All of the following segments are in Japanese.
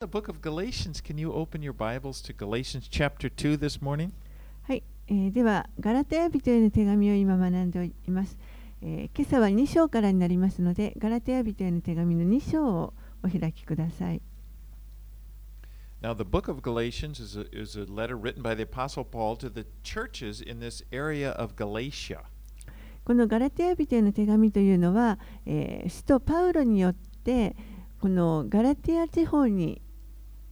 The ではガラテヤ人への手紙を今学んで、は2章かのでガラテヤ人への手紙のをお開きください。というのは、えー、使徒パウロによってこのガラテヤ地方に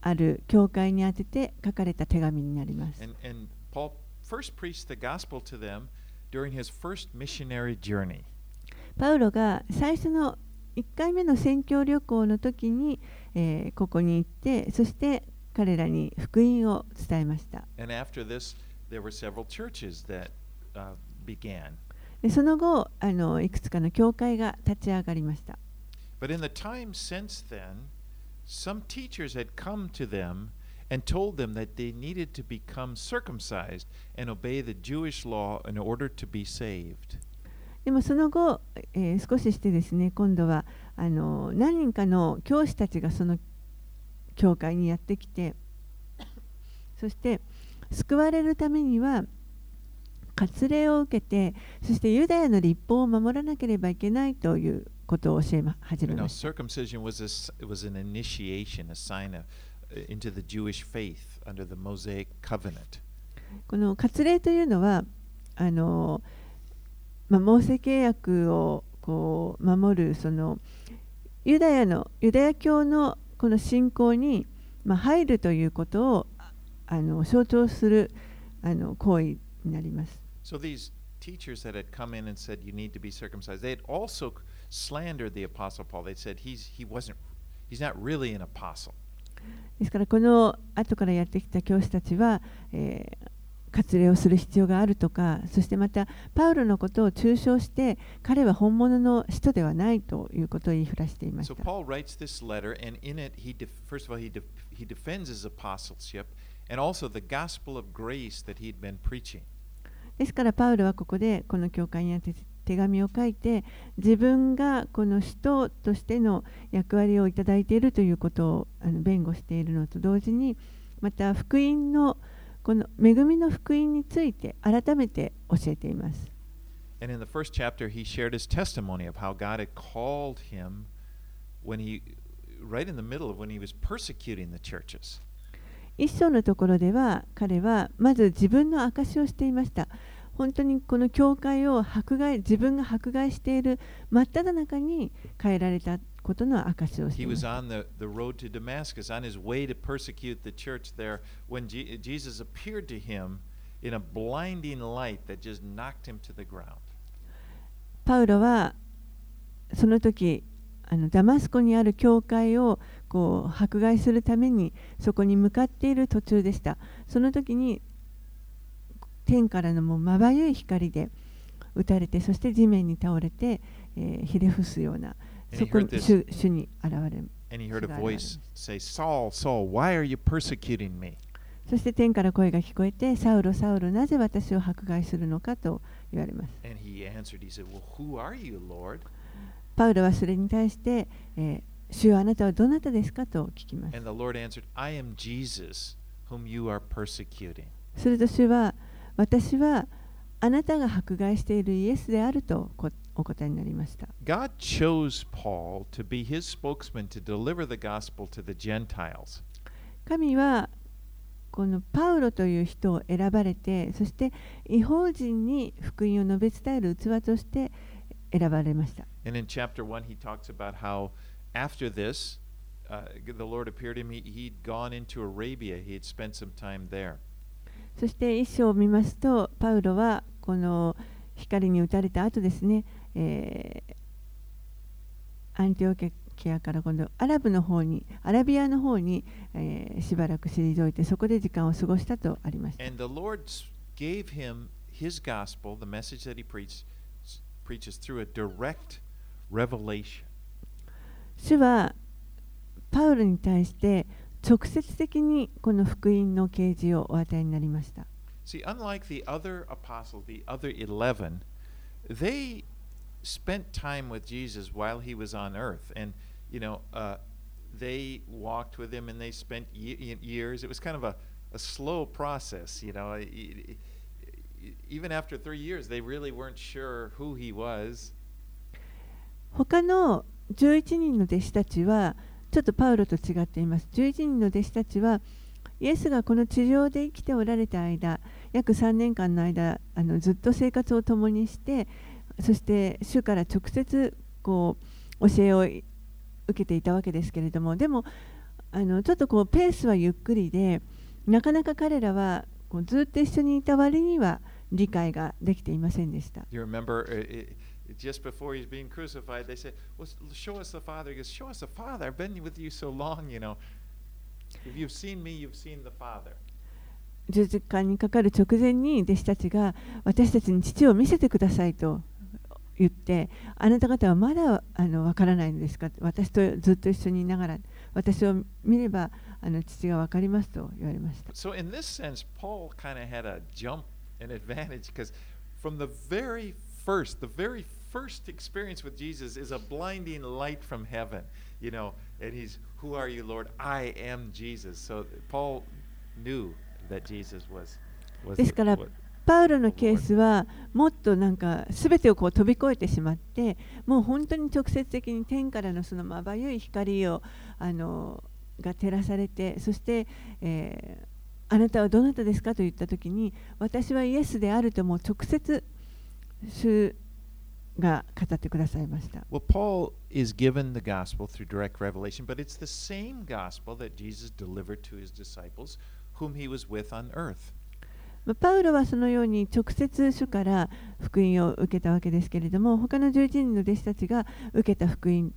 ある教会に宛てて書かれた手紙になります。And, and Paul first preached the gospel to them during his first missionary journey. パウロが最初の1回目の宣教旅行の時に、えーここに行ってそして彼らに福音を伝えました。And after this, there were several churches that uh, began. でその後あのいくつかの教会が立ち上がりました。But in the time since then, some teachers had come to them and told them that they needed to become circumcised and obey the Jewish law in order to be saved. でもその後、えー少ししてですね今度はあの何人かの教師たちがその教会にやってきてそして救われるためには割礼を受けてそしてユダヤの立法を守らなければいけないということを教えま始めました。circumcision was a, an initiation, a sign of, uh, into the Jewish faith under the Mosaic covenant. この割礼というのはあの、まあ、モーセ契約をこう守るそのユダヤのユダヤ教のこの信仰に、まあ、入るということをああの象徴するあの行為になります。So these teachers that had come in and said you need to be circumcised, they had also ですからこの後からやってきた教師たちは、えー、割礼をする必要があるとか、そしてまた、パウロのことを抽象して、彼は本物の人ではないということを言いふらしていました。ですから、パウロはここで、この教会にやって手紙を書いて自分がこの使徒としての役割をいただいているということをあの弁護しているのと同時にまた福音のこの恵みの福音について改めて教えています。And in the first chapter, he shared his testimony of how God had called him when he, right in the middle of when he was persecuting the churches. 一章のところでは彼はまず自分の証しをしていました。本当にこの教会を迫害自分が迫害している真っただ中に変えられたことの証しをしています。パウロはその時あのダマスコにある教会をこう迫害するためにそこに向かっている途中でした。その時に天からのもうまばゆい光で打たれてそして地面に倒れて、えーひれ伏すようなそこに主主に現れ and he heard a voice say, Saul, Saul, why are you persecuting me? そして天から声が聞こえてサウロサウロなぜ私を迫害するのかと言われます And he answered, he said, Well, who are you, Lord? パウロはそれに対して、えー主よあなたはどなたですかと聞きます And the Lord answered, I am Jesus, whom you are persecuting. すると主は私はあなたが迫害しているイエスであるとこお答えになりました。God chose Paul to be his spokesman to deliver the gospel to the Gentiles. 神はこのパウロという人を選ばれてそして違法人に福音を述べ伝える器として選ばれました。And in chapter 1, he talks about how after this, uh, the Lord appeared to him. He, he'd gone into Arabia, he had spent some time there. そして一章を見ますとパウロはこの光に打たれた後ですね、えーアンティオキアから今度アラブの方にアラビアの方に、えーしばらく退いてそこで時間を過ごしたとありました。And the Lord gave him his gospel, the message that he preached, preaches through a direct revelation. 主はパウロに対して直接的にこの福音の啓示をお与えになりました。See, unlike the other apostles, the other 11, they spent time with Jesus while he was on earth. And, you know, uh, they walked with him and they spent ye- ye- years. It was kind of a, a slow process, you know. E- e- Even after three years, they really weren't sure who he was. 他の11人の弟子たちはちょっとパウロと違っています11人の弟子たちはイエスがこの地上で生きておられた間約3年間の間あのずっと生活を共にしてそして主から直接こう教えを受けていたわけですけれどもでもあのちょっとこうペースはゆっくりでなかなか彼らはこうずっと一緒にいた割には理解ができていませんでした。You remember just before he's being crucified, they said, well, Show us the Father. He goes, Show us the Father. I've been with you so long, you know. If you've seen me, you've seen the Father. 十字架にかかる直前に弟子たちが私たちに父を見せてくださいと言ってあなた方はまだあの分からないのですか私とずっと一緒にいながら私を見ればあの父が分かりますと言われました So, in this sense, Paul kind of had a jump, an advantage, because from the very first, the very first experience with Jesus is a blinding light from heaven, you know, and he's, Who are you, Lord? I am Jesus. So, Paul knew that Jesus was. was ですからパウロのケースはもっとなんか全てをこう飛び越えてしまってもう本当に直接的に天からのそのまばゆい光をあのが照らされてそして、えーあなたはどなたですかと言った時に私はイエスであるともう直接主が語ってくださいました。Well, Paul is given the gospel through direct revelation, but it's the same gospel that Jesus delivered to his disciples, whom he was with on earth. まあパウロはそのように直接主から福音を受けたわけですけれども他の11人の弟子たちが受けた福音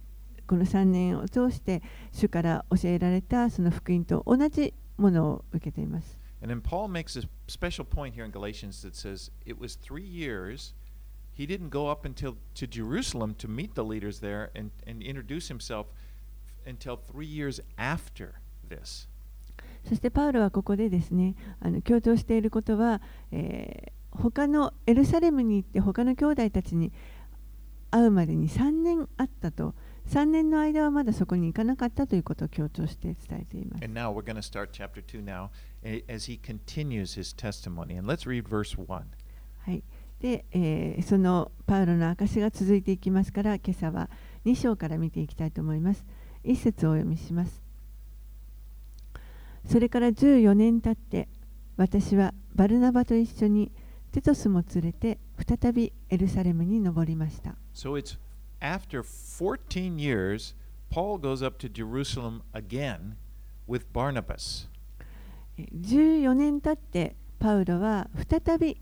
この3年を通して主から教えられたその福音と同じものを受けています。And then Paul makes a special point here in Galatians that says it was three years. He didn't go up until to Jerusalem to meet the leaders there and, and introduce himself until three years after this. そしてパウロはここでですねあの強調していることは、えー他のエルサレムに行って他の兄弟たちに会うまでに3年あったと3年の間はまだそこに行かなかったということを強調して伝えています。And now we're going to start chapter 2 now as he continues his testimony. And let's read verse 1. はい、で、えーそのパウロの証が続いていきますから今朝は2章から見ていきたいと思います。一節をお読みします。それから14年経って私はバルナバと一緒にテトスも連れて再びエルサレムに登りました。So it's after 14 years, Paul goes up to Jerusalem again with Barnabas. えー14年経ってパウロは再び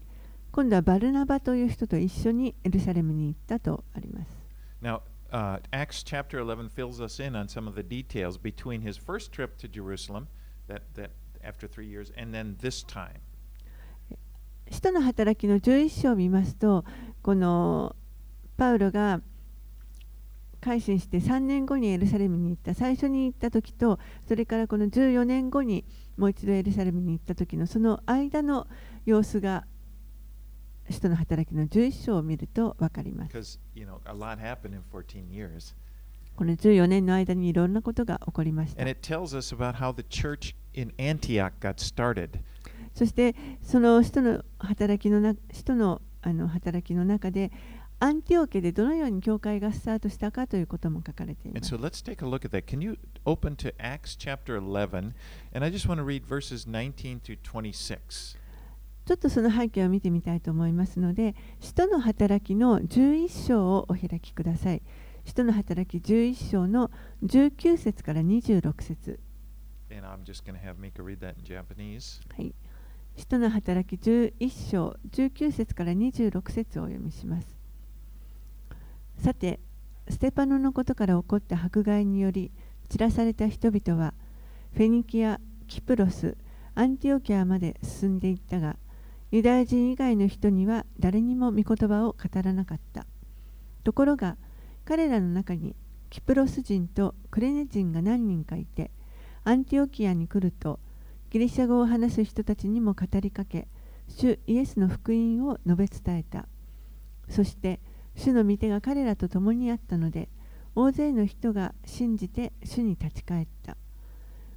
今度はバルナバという人と一緒にエルサレムに行ったとあります。Now, uh, Acts chapter 11 fills us in on some of the details between his first trip to Jerusalem, that, that after three years, and then this time. 使徒の働きの11章を見ますとこのパウロが改心して3年後にエルサレムに行った最初に行った時とそれからこの14年後にもう一度エルサレムに行った時のその間の様子が使の働きの11章を見ると分かります。この14年の間にいろんなことが起こりました。そして、その人の働きの,な使の,あの働きの中で、アンティオケどのように教会がスタートしたかということも書かれていま。でどのように教会がスタートしたかということも書かれています。ちょっとその背景を見てみたいと思いますので、使徒の働きの11章をお開きください。使徒の働き11章の19節から26節。はい。使徒の働き11章19節から26節をお読みします。さて、ステパノのことから起こった迫害により散らされた人々は、フェニキア、キプロス、アンティオキアまで進んでいったが、ユダヤ人以外の人には誰にも御言葉を語らなかった。ところが、彼らの中にキプロス人とクレネ人が何人かいて、アンティオキアに来ると、ギリシャ語を話す人たちにも語りかけ、主イエスの福音を宣べ伝えた。そして、主の御手が彼らと共にあったので、大勢の人が信じて主に立ち返った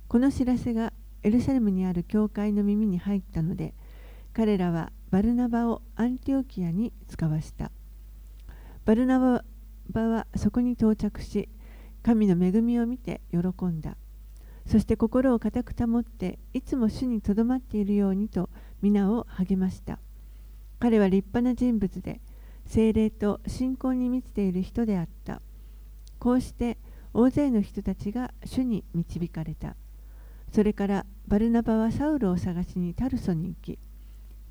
この知らせがエルサレムにある教会の耳に入ったので彼らはバルナバをアンティオキアに使わした。バルナバはそこに到着し神の恵みを見て喜んだ。そして心を固く保っていつも主にとどまっているようにと皆を励ました。彼は立派な人物で精霊と信仰に満ちている人であった。こうして大勢の人たちが主に導かれた。それからバルナバはサウルを探しにタルソに行き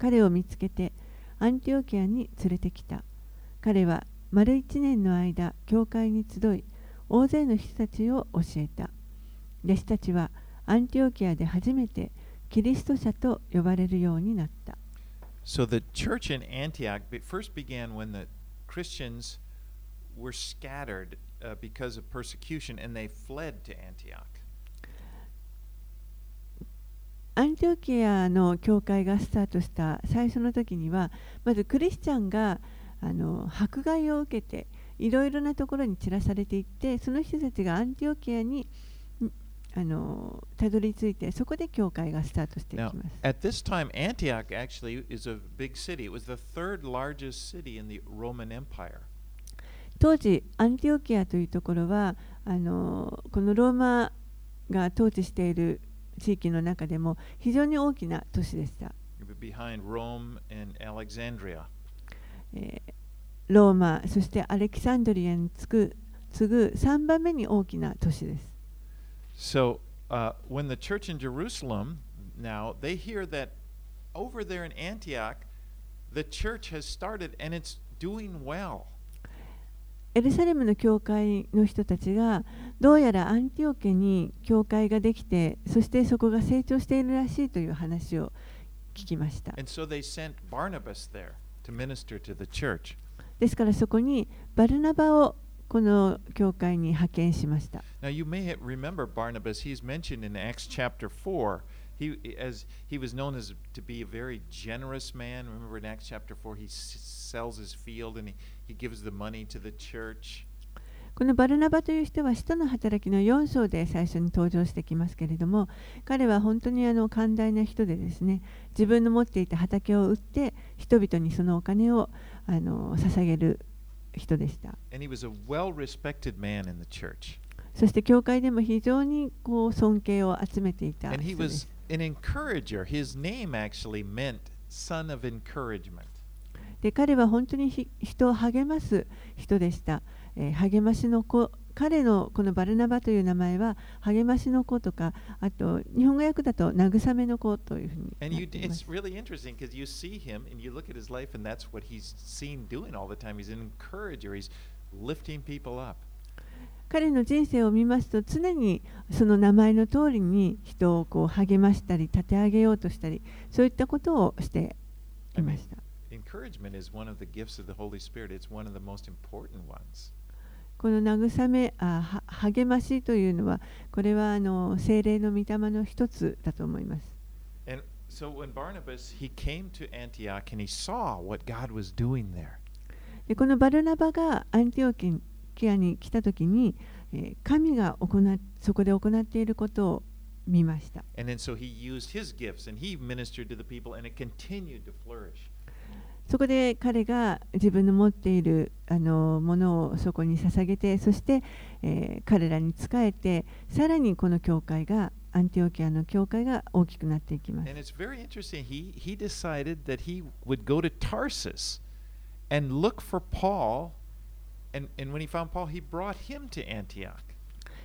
彼を見つけてアンティオキアに連れてきた彼は丸一年の間教会に集い大勢の人たちを教えた弟子たちはアンティオキアで初めてキリスト者と呼ばれるようになった So the church in Antioch first began when the Christians were scattered because of persecution and they fled to Antioch. アンティオキアの教会がスタートした最初の時にはまずクリスチャンがあの迫害を受けていろいろなところに散らされていってその人たちがアンティオキアにんあのたどり着いてそこで教会がスタートしていき Now, ます。at this time, Antioch actually is a big city. It was the third largest city in the Roman Empire. 当時アンティオキアというところはあのこのローマが統治している地域の中でも非常に大きな都市でした。えーローマそしてアレキサンドリアに次ぐ次ぐ3番目に大きな都市です。So uh, when the church in Jerusalem now they hear that over there in Antioch, the church has started and it's doing well. エルサレムの教会の人たちがどうやらアンティオケに教会ができてそしてそこが成長しているらしいという話を聞きました。ですからそこにバルナバをこの教会に派遣しました。Now you may remember Barnabas. He's mentioned in Acts chapter four. He as he was known as to be a very generous man. Remember in Acts chapter four, he s- sells his field and he, he gives the money to the church. このバルナバという人は使徒の働きの4章で最初に登場してきますけれども彼は本当にあの寛大な人でですね自分の持っていた畑を売って人々にそのお金をあの捧げる人でした.そして教会でも非常にこう尊敬を集めていた人です.で彼は本当にひ人を励ます人でした、えー励ましの子彼のこのバルナバという名前は励ましの子とかあと日本語訳だと慰めの子というふうに And な you, っています it's really interesting because you see him and you look at his life, and that's what he's seen doing all the time. He's an encourager. He's lifting people up. 彼の人生を見ますと常にその名前の通りに人をこう励ましたり立て上げようとしたりそういったことをしていました。Encouragement is one of the gifts of the Holy Spirit. It's one of the most important ones. この慰めあ励ましというのはこれはあの精霊の御霊の一つだと思います。So、このバルナバがアンティオキキアに来た時に神が行そこで行っていることを見ました。そこで彼が自分の持っているあのものをそこに捧げてそして、えー彼らに仕えてさらにこの教会がアンティオキアの教会が大きくなっていきます And。it's very interesting. He he decided that he would go to Tarsus and look for Paul. And, and when he found Paul, he brought him to Antioch.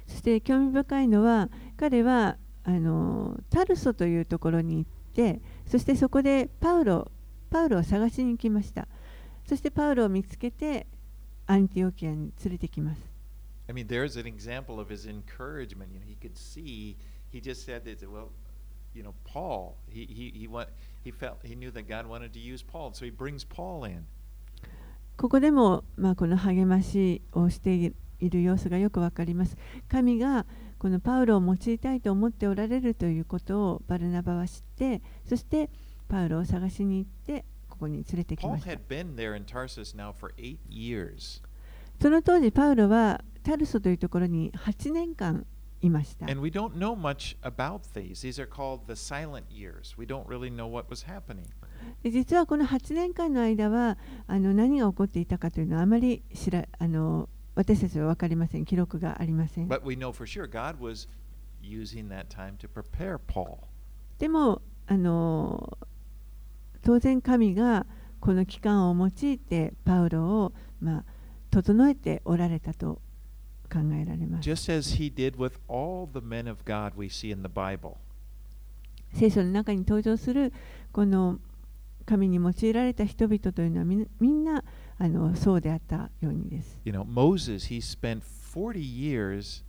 そして興味深いのは彼はあのタルソというところに行ってそしてそこでパウロパウロを探しに行きましたそしてパウロを見つけてアンティオキアに連れてきます I mean, there's an example of his encouragement. You know, he could see. He just said that. Well, you know, Paul. He he he want, He felt he knew that God wanted to use Paul, so he brings Paul in. ここでも、まあ、この励ましをしている様子がよくわかります。神がこのパウロを用いたいと思っておられるということをバルナバは知って、そしてパウロを探しに行って、ここに連れてきた。その当時、パウロはタルソというところに8年間いました。実はこの8年間の間はあの何が起こっていたかというのはあまり知らあの私たちは分かりません。記録がありません。でも、あの当然神がこの期間を用いてパウロを、まあ、整えておられたと考えられます。Just as he did with all the men of God we see in the Bible. 聖書の中に登場するこの神に用いられた人々というのはみんみんなあのそうであったようにです。You know, Moses, he spent 40 years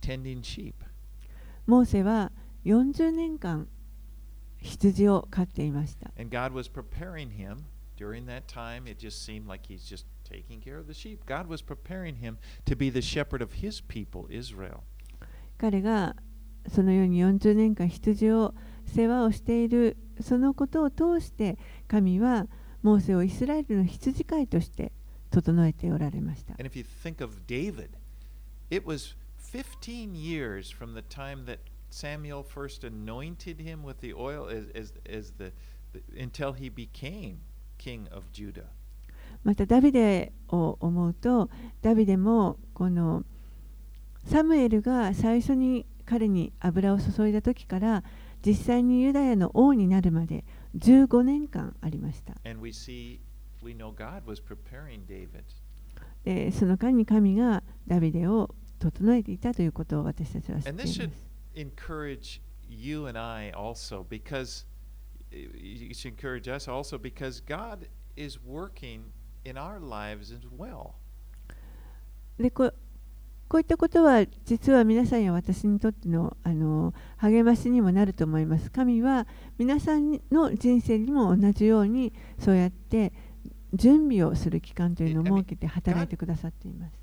tending sheep. モーセは40年間羊を飼っていました。彼がそのように40年間羊を世話をしているそのことを通して神はモーセをイスラエルの羊飼いとして整えておられました。ダビデを思うとダビデもこのサムエルが最初に彼に油を注いだ時から実際にユダヤの王になるまで15年間ありました。その間に神がダビデを整えていたということを私たちは知っています。Encourage you and I also because you should encourage us also because God is working in our lives as well. でここういったことは実は皆さんや私にとってのあの励ましにもなると思います。神は皆さんの人生にも同じようにそうやって準備をする期間というのを設けて働いてくださっています。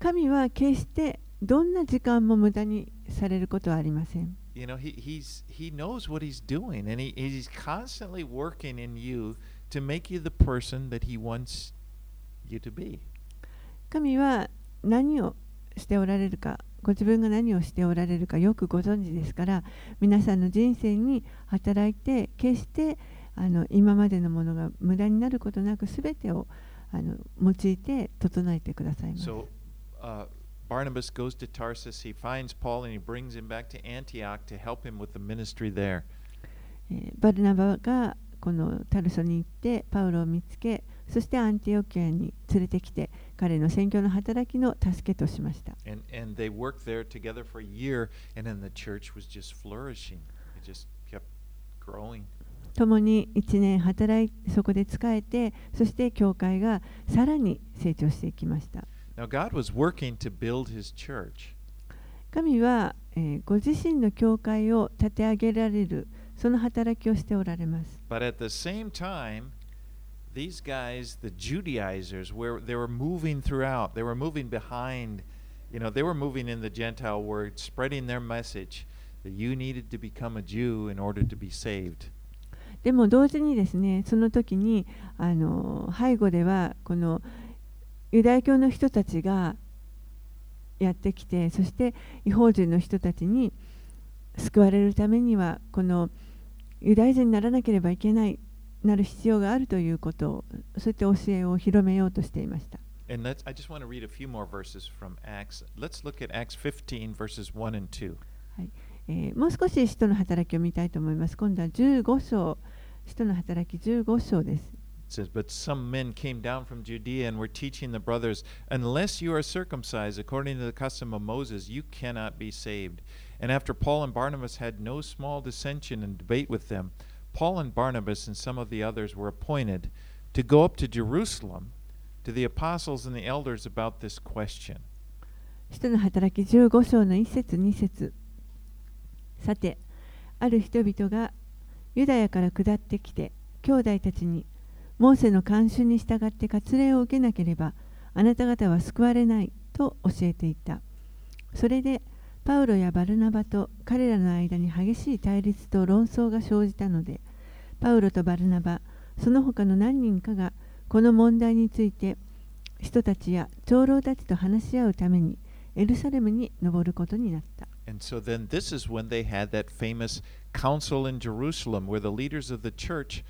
神は決してどんな時間も無駄にされることはありません。You know, he, he's he knows what he's doing and he, he's constantly working in you to make you the person that he wants you to be. 神は何をしておられるか、ご自分が何をしておられるかよくご存知ですから、皆さんの人生に働いて、決してあの今までのものが無駄になることなく、すべてをあの用いて整えてくださいます。So uh, Barnabas goes to Tarsus, he finds Paul and he brings him back to Antioch to help him with the ministry there. えーバルナバがこのタルソに行ってパウロを見つけそしてアンティオキアに連れてきて彼の宣教の働きの助けとしました And, and they worked there together for a year, and then the church was just flourishing. It just kept growing. 共に1年働いそこで仕えてそして教会がさらに成長していきました Now, God was working to build his church. 神は、えーご自身の教会を立て上げられるその働きをしておられます But at the same time, these guys, the Judaizers, were they were moving throughout. They were moving behind, you know, they were moving in the Gentile world, spreading their message that you needed to become a Jew in order to be saved. でも同時にですねその時にあの背後ではこの ユダヤ教の人たちがやってきてそして違法人の人たちに救われるためにはこのユダヤ人にならなければいけないなる必要があるということをそういった教えを広めようとしていました。And let's, I just want to read a few more verses from Acts. Let's look at Acts 15, verses 1 and 2. えーもう少し使徒の働きを見たいと思います。今度は15章、使徒の働き15章です。It says, But some men came down from Judea and were teaching the brothers, Unless you are circumcised according to the custom of Moses, you cannot be saved. And after Paul and Barnabas had no small dissension and debate with them, Paul and Barnabas and some of the others were appointed to go up to Jerusalem to the apostles and the elders about this question. 使徒の働き15章の1節2節さて、ある人々がユダヤから下ってきて、兄弟たちに、 モーセの慣習に従って割礼を受けなければ、あなた方は救われないと教えていた。それで、パウロやバルナバと彼らの間に激しい対立と論争が生じたので、パウロとバルナバ、その他の何人かがこの問題について人たちや長老たちと話し合うためにエルサレムに登ることになった。And so then this is when they had that famous council in Jerusalem where the leaders of the church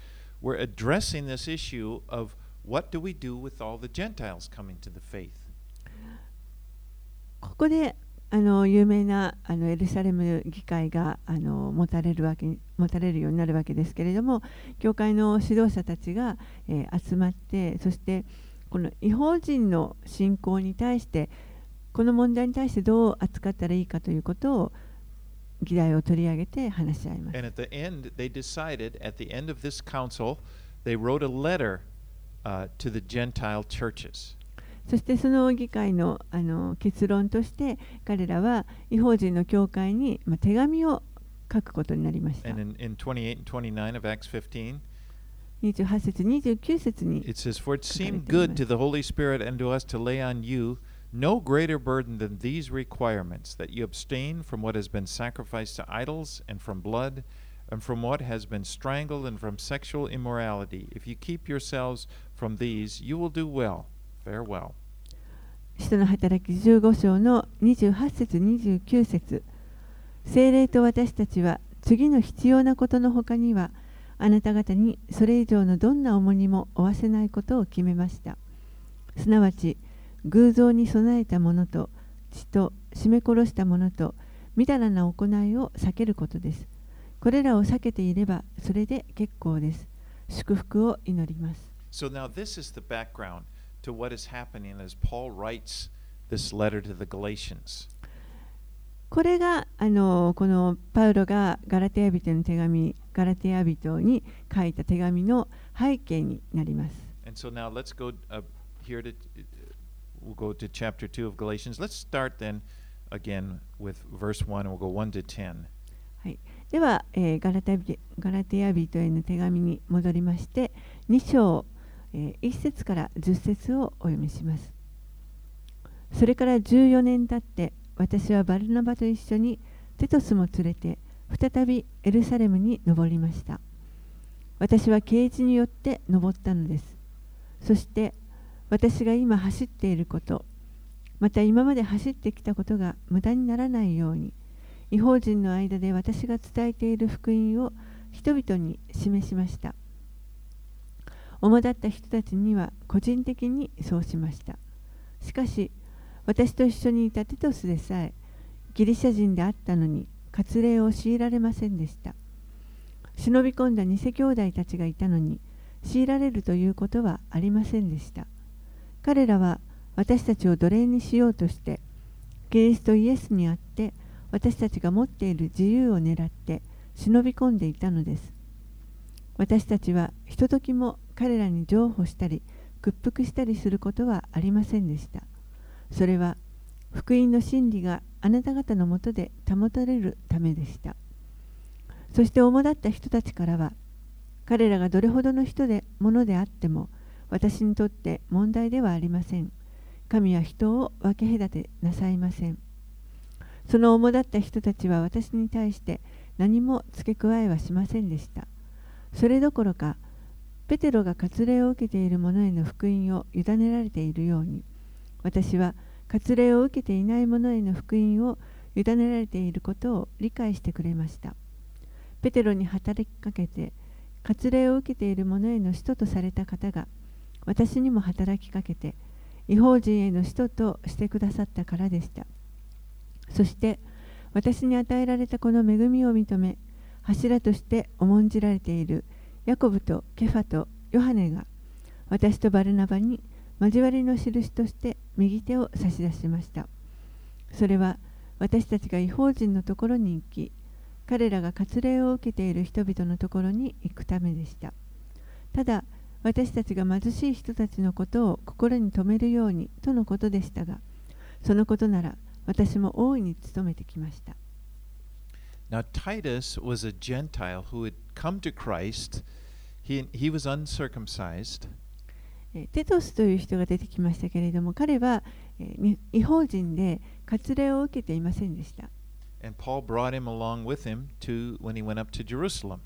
were addressing this issue of what do we do with all the Gentiles coming to the faith? ここであの有名なあのエルサレム議会があの持たれるわけ持たれるようになるわけですけれども教会の指導者たちが、えー、集まってそしてこの違法人の信仰に対してこの問題に対してどう扱ったらいいかということを議題を取り上げて話し合います。And at the end, they decided at the end of this council, they wrote a letter、uh, to the Gentile churches. そしてその議会のあの結論として彼らは違法人の教会に、まあ、手紙を書くことになりました。And in, in 28 and 29 of Acts 15, 28節、29節に it says, For it seemed good to the Holy Spirit and to us to lay on you no greater burden than these requirements that you abstain from what has been sacrificed to idols and from blood and from what has been strangled and from sexual immorality. If you keep yourselves from these, you will do well. Farewell. 使徒の働き15章の28節29節精霊と私たちは次の必要なことのほかにはあなた方にそれ以上のどんな重荷も負わせないことを決めましたすなわち 偶像に備えたものと血と絞め殺したものとみだらな行いを避けることです。これらを避けていればそれで結構です。祝福を祈ります。So now this is the background to what is happening as Paul writes this letter to the Galatians. これがあのこのパウロがガラテヤ人の手紙、ガラテヤ人に書いた手紙の背景になります。And so now let's go、uh, here to we'll go to chapter 2 of Galatians. Let's start then again with verse 1 and we'll go 1 to 10. はい、では、えー、ガラテガラテヤ人への手紙に戻りまして2章、えー、1節から10節をお読みします。それから14年経って私はバルナバと一緒にテトスも連れて再びエルサレムに登りました。私は啓示によって登ったのです。そして私が今走っていることまた今まで走ってきたことが無駄にならないように違法人の間で私が伝えている福音を人々に示しました。主だった人たちには個人的にそうしました。しかし私と一緒にいたテトスでさえギリシャ人であったのに割礼を強いられませんでした。忍び込んだ偽兄弟たちがいたのに強いられるということはありませんでした。彼らは私たちを奴隷にしようとしてキリストイエスにあって私たちが持っている自由を狙って忍び込んでいたのです。私たちはひとときも彼らに譲歩したり屈服したりすることはありませんでした。それは福音の真理があなた方のもとで保たれるためでした。そして主だった人たちからは彼らがどれほどの人でものであっても私にとって問題ではありません。神は人を分け隔てなさいません。その主だった人たちは私に対して何も付け加えはしませんでした。それどころか、ペテロが割礼を受けている者への福音を委ねられているように、私は割礼を受けていない者への福音を委ねられていることを理解してくれました。ペテロに働きかけて、割礼を受けている者への使徒とされた方が、私にも働きかけて違法人への使徒としてくださったからでした。そして私に与えられたこの恵みを認め柱として重んじられているヤコブとケファとヨハネが私とバルナバに交わりの印として右手を差し出しました。それは私たちが違法人のところに行き彼らが割礼を受けている人々のところに行くためでした。ただ私たちが貧しい人たちのことを心に留めるようにとのことでしたが、そのことなら私も大いに努めてきました。Now, Titus was a Gentile who had come to Christ. He, he was uncircumcised. テトスという人が出てきましたけれども、彼は違法人で割礼を受けていませんでした。And Paul brought him along with him to when he went up to Jerusalem.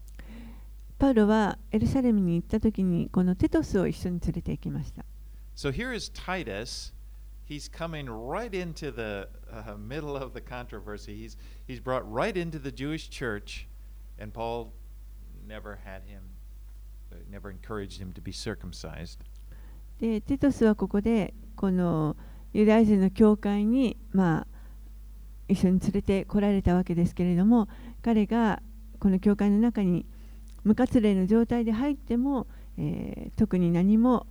パウロはエルサレムに行った時にこのテトスを一緒に連れて行きました。So here is Titus. He's coming right into the uh, middle of the controversy. He's, he's brought right into the Jewish church, and Paul never had him, uh, never encouraged him to be circumcised. でティトスはここでこのユダヤ人の教会に、まあ、一緒に連れてこられたわけですけれども彼がこの教会の中に無活霊の状態で入っても、え、特に何も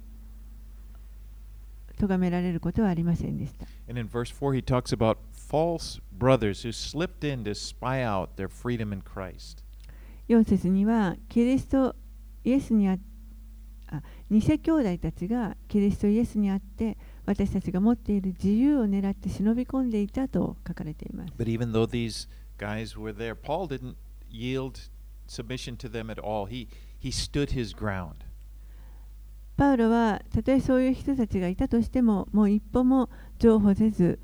咎められることはありませんでした。4節にはキリストイエスにあ偽兄弟たちがキリストイエスにあって私たちが持っている自由を狙って忍び込んでいたと書かれています。Submission to them at all. He, he stood his ground. パウロはたとえそういう人たちがいたとしてももう一歩も譲歩せず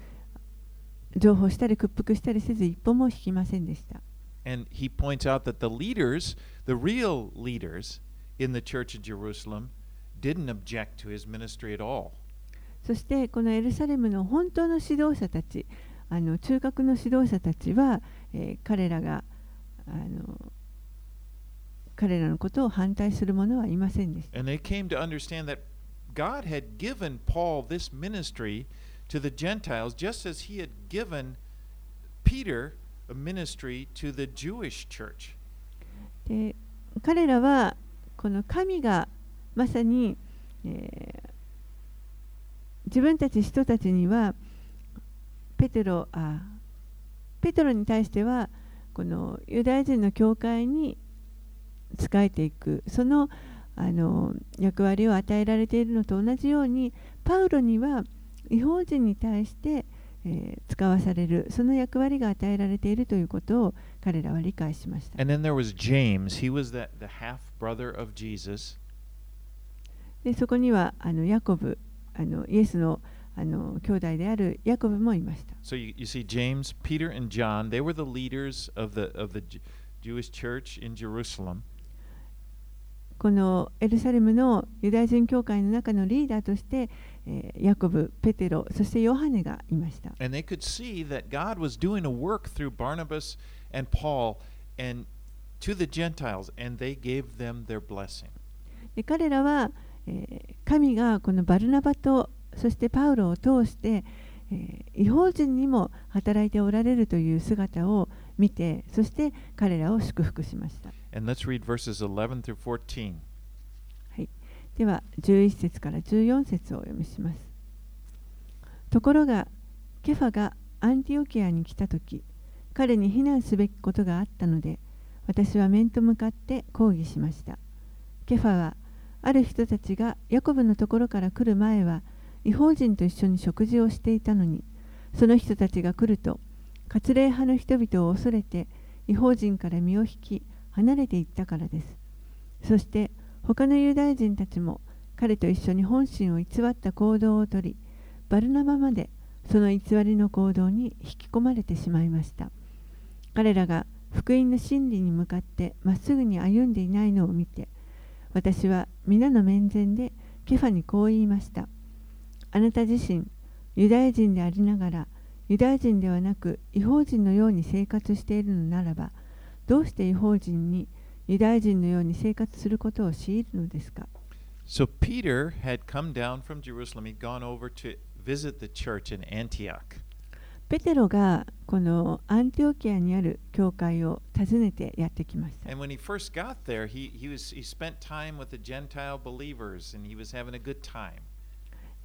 譲歩したり屈服したりせず一歩も引きませんでした。And he points out that the leaders, the real leaders in the church of Jerusalem, didn't object to his ministry at all. そしてこのエルサレムの本当の指導者たちあの中核の指導者たちは、えー彼らがあの彼らのことを反対する者はいませんでした。And they came to understand that God had given Paul this ministry to the Gentiles just as he had given Peter a ministry to the Jewish church. で彼らはこの神がまさに、えー自分たち人たちにはペテロあペテロに対してはこのユダヤ人の教会に仕えていくそのあの役割を与えられているのと同じようにパウロには違法人に対して、えー使わされるその役割が与えられているということを彼らは理解しました。And then there was James. He was the, the half brother of Jesus. でそこにはあのヤコブあのイエスのあの兄弟であるヤコブもいました。So you, you see, James, Peter, and John, they were the leaders of the, of the Jewish church in Jerusalem. このエルサレムのユダヤ人教会の中のリーダーとして、えー、ヤコブ、ペテロ、そしてヨハネがいました。で彼らは、えー、神がこのバルナバとそしてパウロを通して、えー、違法人にも働いておられるという姿を、見てそして彼らを祝福しました。And let's read verses 11 through 14. では11節から14節をお読みしますところがケファがアンティオキアに来た時彼に非難すべきことがあったので私は面と向かって抗議しましたケファはある人たちがヤコブのところから来る前は違法人と一緒に食事をしていたのにその人たちが来ると割礼派の人々を恐れて違法人から身を引き離れていったからです。そして他のユダヤ人たちも彼と一緒に本心を偽った行動をとりバルナバまでその偽りの行動に引き込まれてしまいました。彼らが福音の真理に向かってまっすぐに歩んでいないのを見て私は皆の面前でケファにこう言いました。あなた自身ユダヤ人でありながらユダヤ人ではなく違法人のように生活しているのならばどうして違法人にユダヤ人のように生活することを強いるのですか？So Peter had come down from Jerusalem, he'd gone over to visit the church in Antioch. ペテロがこのアンティオキアにある教会を訪ねてやってきました。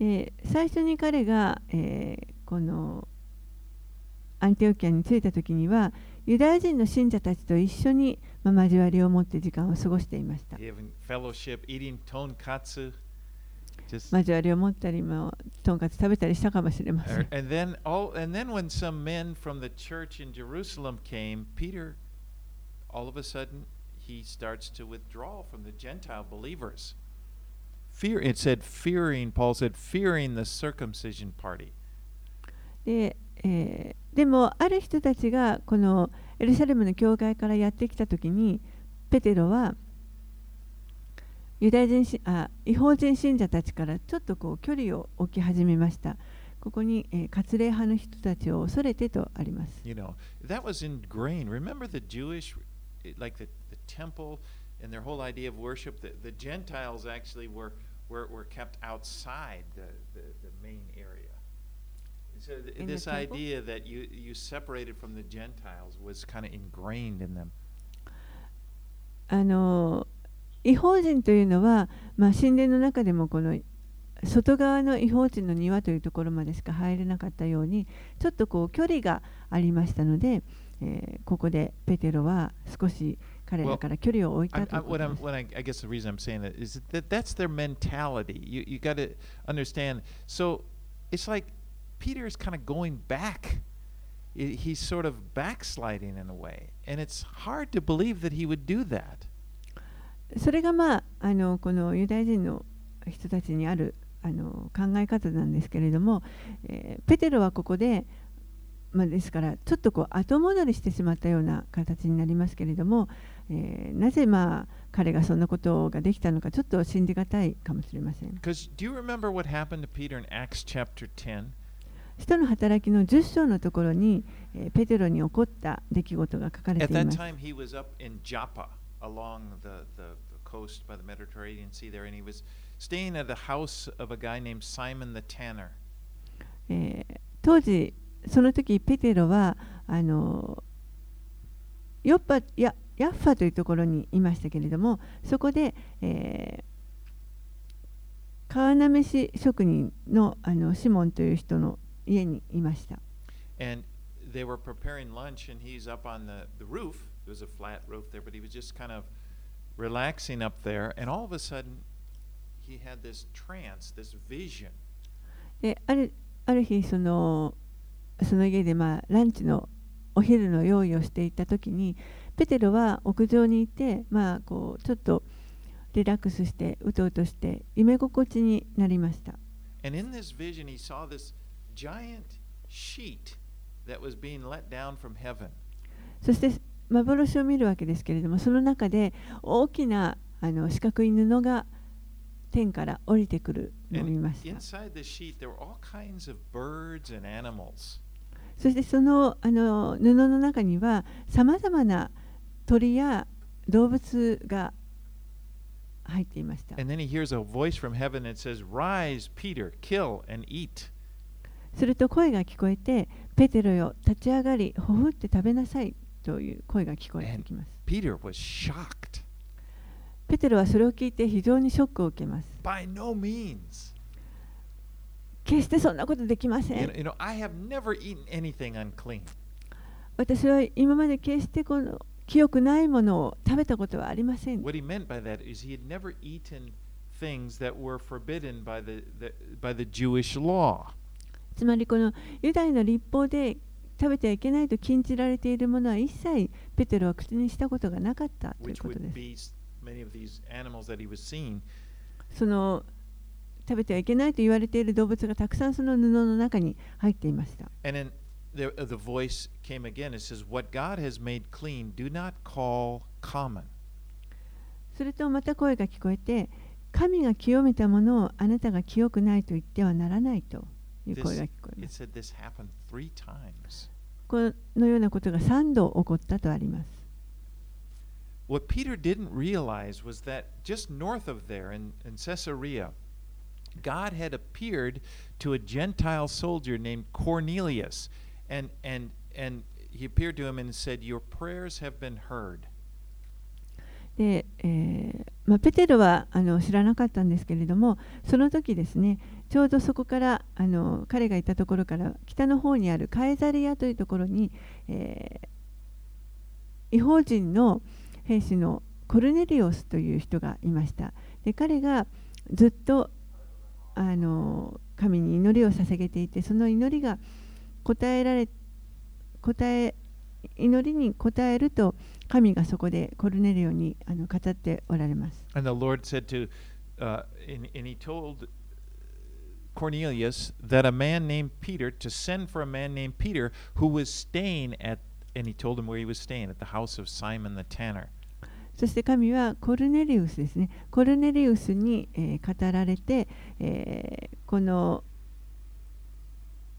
ええ最初に彼が、えー、このアンティオキアに着いた時にはユダヤ人の信者たちと一緒に、まあ、交わりを持って時間を過ごしていました。交わりを持ったりもとんかつ食べたりしたかもしれませ er, ん。and then all and then when some men from the church in Jerusalem came, Peter all of a sudden he starts to withdraw from the Gentile believers. Fear it said fearing, Paul said, fearing the circumcision party. でえーでもある人たちがこのエルサレムの教会からやってきた時にペテロはユダヤ人しあ違法人信者たちからちょっとこう距離を置き始めました。ここに、えー、割礼派の人たちを恐れてとあります。You know, that was ingrained. Remember the Jewish, like the, the temple and their whole idea of worship? The, the Gentiles actually were, were, were kept outside the, the, the main. So th- In this idea that you, you separated from the Gentiles was kind of ingrained in them. あの違法人というのは、まあ、神殿の中でもこの外側の違法人の庭というところまでしか入れなかったようにちょっとこう距離がありましたので、えーここでペテロは少し彼らから距離を置い I, たと I, いうこ what と I'm, です。what I, I guess the reason I'm saying that is that that's their mentality. You, you got to understand. So it's like Peter is kind of going back. He's sort of backsliding in a way. And it's hard to believe that he would do that. それがまああのこのユダヤ人の人たちにあるあの考え方なんですけれども、えーペテロはここで、まあ、ですからちょっとこう後戻りしてしまったような形になりますけれども、えーなぜまあ彼がそんなことができたのかちょっと信じがたいかもしれません。Because do you remember what happened to Peter in Acts chapter 10? 人の働きの10章のところに、えー、ペテロに起こった出来事が書かれています。Along の、時ペテロはの、あの、あの、あの、あの、あの、あの、あの、あの、あの、あの、あの、あの、あの、あの、あの、あの、あの、人の、あの、あの、あの、あの、あ、の、家にいました。で、ある日その、その家でまあランチのお昼の用意をしていた時に、ペテロは屋上にいて、まあ、こうちょっとリラックスして、うとうとして、夢心地になりました。Giant sheet that was being let down from heaven. そして幻を見るわけですけれどもその中で大きなあの四角い布が天から降りてくるのを見ました inside the sheet, there were all kinds of birds and animals. そしてそのあの布の中にはさまざまな鳥や動物が入っていました And then he hears a voice from heaven that says, Rise, Peter, kill and eat. すると声が聞こえてペテロよ立ち上がりほふって食べなさいという声が聞こえてきます Peter was shocked. ペテロはそれを聞いて非常にショックを受けます By no means. 決してそんなことできませ You ん know, you know, I have never eaten anything unclean. 私は今まで決してこの清くないものを食べたことはありません。What he meant by that is he had never eaten things that were forbidden by the, the, by the Jewish law. つまりこのユダヤの立法で食べてはいけないと禁じられているものは一切ペテロは口にしたことがなかったということです。その食べてはいけないと言われている動物がたくさんその布の中に入っていました。The, uh, the voice came again. It says, What God has made clean, do not call common. するとまた声が聞こえて神が清めたものをあなたが清くないと言ってはならないという声が聞こえま It す。said this happened three times. このようなことが3度起こったとあります。What Peter didn't realize was that just north of there in, in Caesarea, God had appeared to a Gentile soldier named Cornelius. And, and, and he appeared to him and said, Your prayers have been heard. で、えーまあ、ペテロはあの知らなかったんですけれどもその時ですねちょうどそこからあの彼がいたところから北の方にあるカエザリアというところに、えー違法人の兵士のコルネリオスという人がいましたで彼がずっとあの神に祈りを捧げていてその祈りが答えられ答え祈りに応えると神がそこでコルネリオにあの語っておられます。And the Lord said to, uh, Cornelius that a man named Peter to send for a man named Peter who was staying at, and he told him where he was staying at the house of Simon the tanner. そして神はコルネリウスですね。コルネリウスに、えー、語られて、えー、この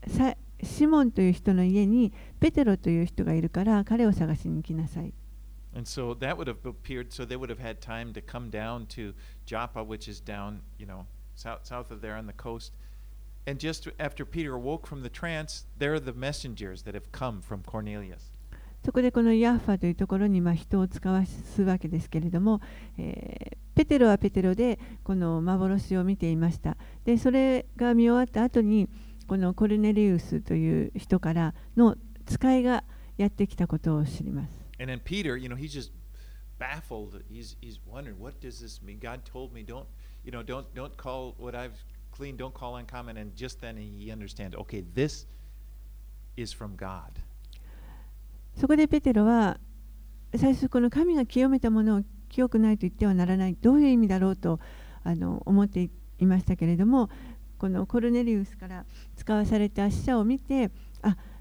さシモンという人の家にペテロという人がいるから彼を探しに来なさい。And so that would have appeared, so they would have had time to come down to Joppa, which is down, you know, south, south of there on the coast. And just after Peter awoke from the trance, there are the messengers that have come from Cornelius. そこでこのヤッファというところにまあ人を使わすわけですけれども、えー、ペテロはペテロでこの幻を見ていました。で、それが見終わった後に、このコルネリウスという人からの使いがやってきたことを知ります。And then Peter, you know, he's just baffled. He's, he's wondering, what does this mean? God told me, don't, you know, don't, don't call what I've そこでペテロは最初この神が清めたものを清くないと言ってはならないどういう意味だろうとあの思っていましたけれどもこのコルネリウスから使わされた使者を見て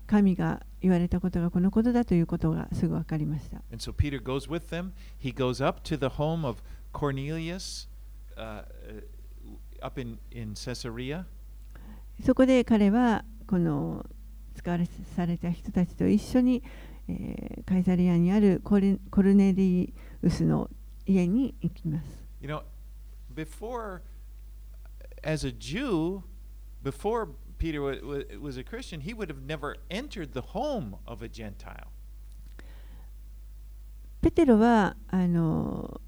神が言われたことがこのことだということがすぐ分かりました。Up in, in Caesarea. そこで彼はこの使わされた人たちと一緒にえー、カイザリアにあるコルコルネリウスの家に行きます。You know, before, as a Jew, before Peter was a Christian, he would have never entered the home of a Gentile. ペテロはあの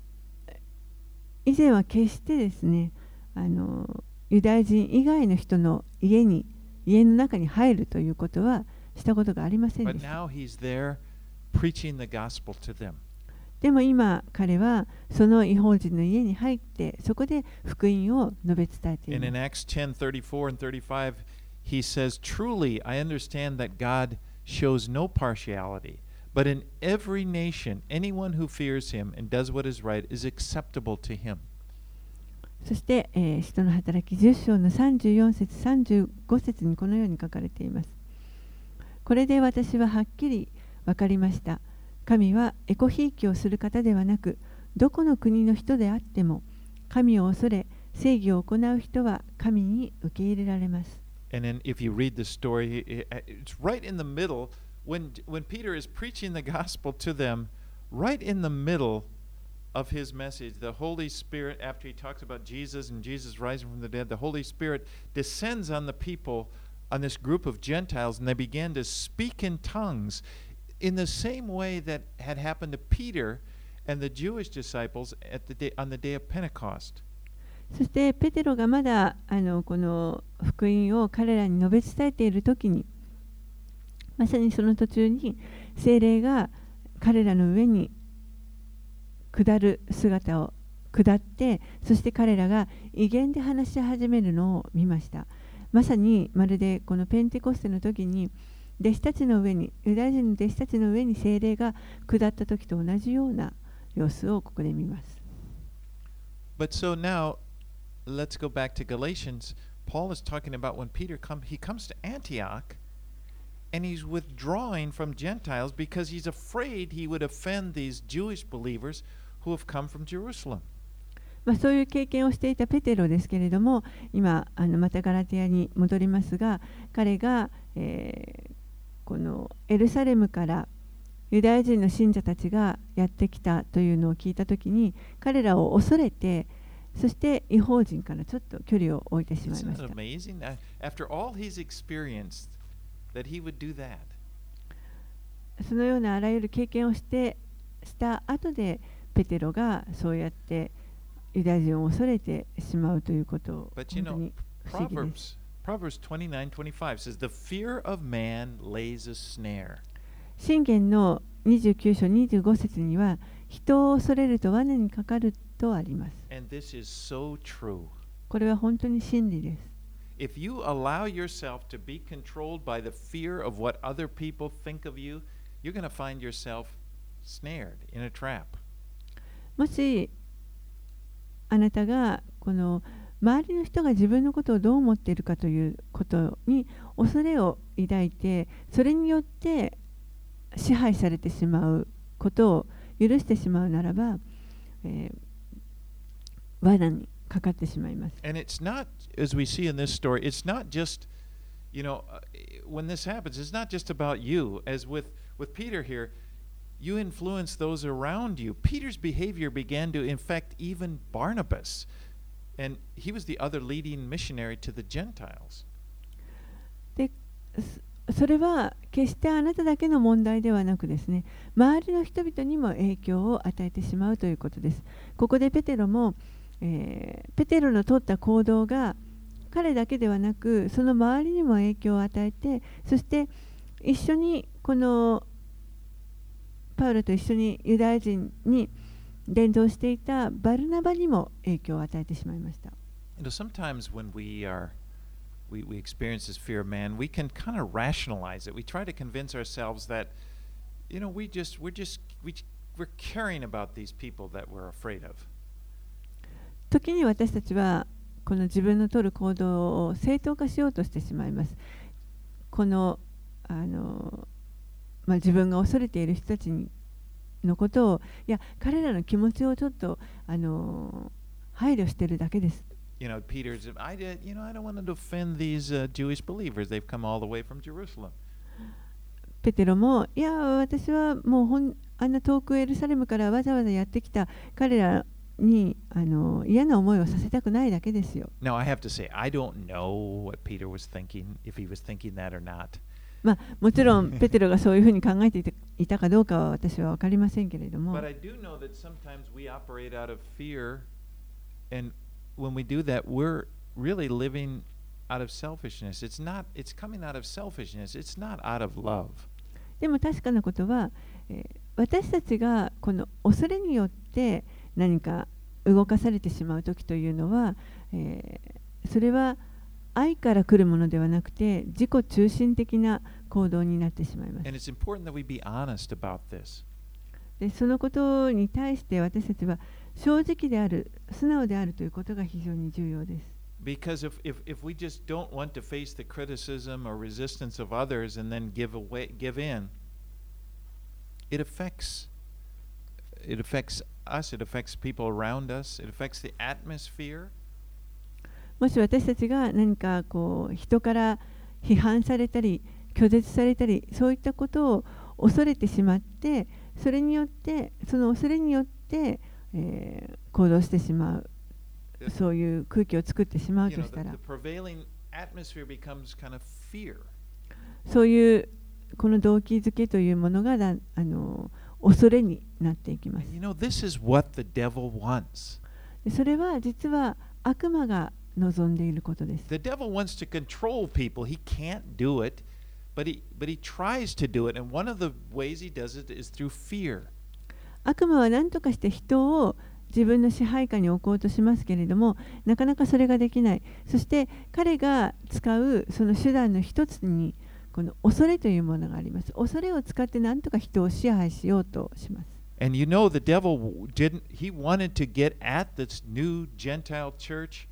以前は決してですねあのユダヤ人以外の人の家に家の中に入るということはしたことがありませんでした。でも今彼はその違法人の家に入ってそこで福音を述べ伝えています。And in Acts 10:34 and 35 he says truly I understand that God shows no partiality but in every nation anyone who fears him and does what is right is acceptable to him. そして、えー、人の働き10章の34節35節にこのように書かれています。これで私ははっきり分かりました。神はエコひいきをする方ではなく、どこの国の人であっても、神を恐れ、正義を行う人は神に受け入れられます。And then if you read the story, it's right in the middle when, when Peter is preaching the gospel to them, right in the middle of his message, the Holy Spirit, after he talks about Jesus and Jesus rising from the dead, the Holy Spirit descends on the people on this group of Gentiles and they began to speak in tongues in the same way that had happened to Peter and the Jewish disciples at the day, on the day of Pentecost. そしてペテロがまだあのこの福音を彼らに述べ伝えている時にまさにその途中に精霊が彼らの上に 下る姿を下ってそして彼らが威厳で話し始めるのを見ました。まさにまるでこのペンテコステの時に弟子たちの上にユダヤ人の弟子たちの上に精霊が下った時と同じような様子をここで見ます。But so now, let's go back to Galatians. Paul is talking about when Peter comes, he comes to Antioch and he's withdrawing from Gentiles because he's afraid he would offend these Jewish believers who have come from Jerusalem. まあ、そういう経験をしていたペテロですけれども今あのまたガラティアに戻りますが彼が、えー、このエルサレムからユダヤ人の信者たちがやってきたというのを聞いたときに彼らを恐れてそして違法人からちょっと距離を置いてしまいました。そのようなあらゆる経験をしてした後でペテロがそうやってユダヤ人を恐れてしまうということを本当に不思議です。Proverbs 29:25 says, The fear of man lays a snare. 信玄の29章25節には、人を恐れると罠にかかるとあります。And this is so true. これは本当に真理です。If you allow yourself to be controlled by the fear of what other people think of you, you're going to find yourself snared in a trap. もしあなたがこの周りの人が自分のことをどう思っているかということに恐れを抱いてそれによって支配されてしまうことを許してしまうならばえー罠にかかってしまいます。 And it's not, as we see in this story, it's not just, you know, uh, when this happens, it's not just about you. As with, with Peter here, you influence those around you. Peter's behavior began to infect even Barnabas. And he was the other leading missionary to the Gentiles. そそれは決してあなただけの問題ではなくですね周りの人々にも影響を与えてしまうということですここでペテロも、 えーペテロの取った行動が彼だけではなくその周りにも影響を与えてそして一緒にこのパウロと一緒にユダヤ人に伝道していたバルナバにも影響を与えてしまいました You know, sometimes when we are we, we experience this fear of man, we can kind of rationalize it. We try to convince ourselves that, you know, we just we're just we we're caring about these people that we're afraid of. 時に私たちはこの自分の取る行動を正当化しようとしてしまいます。このあの、まあ、自分が恐れている人たちにのことをいや彼らの気持ちをちょっとあの配慮してるだけです。You know, Peter's I did, you know, I don't want to offend these uh, Jewish believers. They've come all the way from Jerusalem. ペテロもいや私はもうほんあんな遠くエルサレムからわざわざやってきた彼らにあの嫌な思いをさせたくないだけですよ。Now, I have to say, I don't know what Peter was thinking, if he was thinking that or not. まあ、もちろんペテロがそういうふうに考えていたかどうかは私は分かりませんけれども But I do know that sometimes we operate out of fear, and when we do that, we're really living out of selfishness. It's not. It's coming out of selfishness. It's not out of love. でも確かなことは、えー私たちがこの恐れによって何か動かされてしまう時というのは、えー、それは愛から来るものではなくて自己中心的な行動になってしまいます。でそのことに対して私たちは正直である、素直であるということが非常に重要です。It affects, it affects us, it affects people around us, it affects the atmosphere. もし私たちが何かこう人から批判されたり拒絶されたりそういったことを恐れてしまってそれによってその恐れによって、えー行動してしまうそういう空気を作ってしまうとしたら.そういうこの動機づけというものがだあの恐れになっていきます you know, this is what the devil wants. でそれは実は悪魔が望んでいることです The devil wants to control people. He can't do it, but he but he tries to do it. And one of the ways he does it is through fear. 悪魔は何とかして人を自分の支配下に置こうとしますけれどもなかなかそれができないそして彼が使うその手段の一つにこの恐れというものがあります恐れを使って何とか人を支配しようとします And you know, the devil didn't, he wanted to get at this new Gentile church,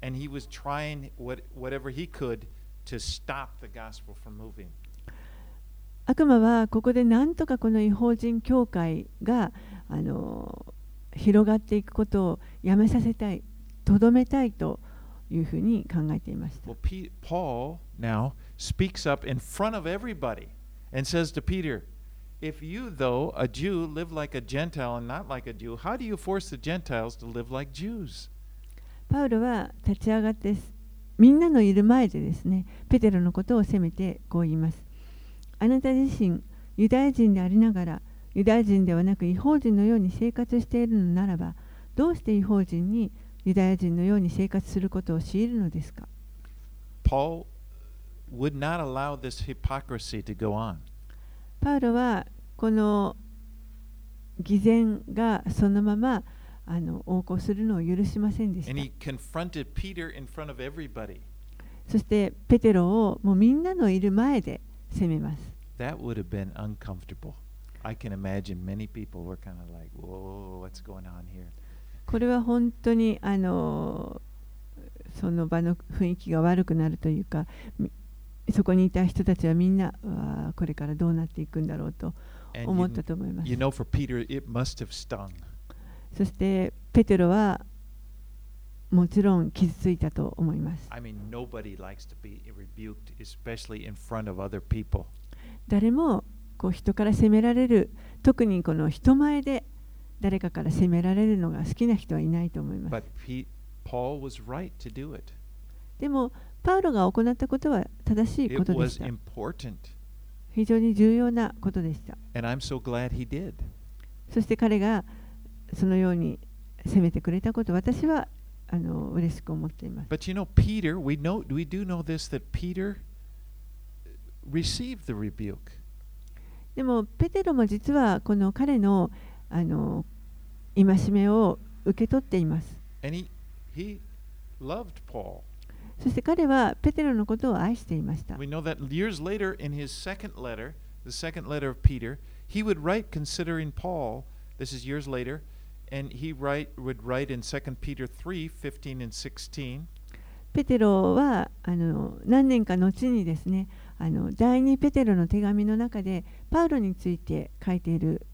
and he was trying what, whatever he could to stop the gospel from moving. 悪魔はここで何とかこの違法人教会があの広がっていくことをやめさせたいとどめたいというふうに考えていました Well, Paul now speaks up in front of everybody and says to Peter, If you, though, a Jew, live like a Gentile and not like a Jew, how do you force the Gentiles to live like Jews? パウロは立ち上がってみんなのいる前でですねペテロのことを責めてこう言いますあなた自身ユダヤ人でありながらユダヤ人ではなく違法人のように生活しているのならばどうして違法人にユダヤ人のように生活することを強いるのですか Paul would not allow this hypocrisy to go on. パウロはこの偽善がそのままあの横行するのを許しませんでし And た he confronted Peter in front of everybody. そしてペテロをもうみんなのいる前で責めます That would have been uncomfortable. I can imagine many people were kind of like, whoa, what's going on here? これは本当にあのその場の雰囲気が悪くなるというかみそこにいた人たちはみんな、これからどうなっていくんだろうと思ったと思います。そして、ペテロはもちろん傷ついたと思います。誰もこう人から責められる、特にこの人前で誰かから責められるのが好きな人はいないと思います。でも、パウロが行ったことは正しいことでした。非常に重要なことでした。そして彼がそのように責めてくれたこと、私はあの嬉しく思っています。でも、ペテロも実はこの彼の,あの戒めを受け取っています。そして彼はペテロのことを愛していました。ペテロはあの何年か後にですねあの第2ペテロの手紙の中でパウロについて書いている。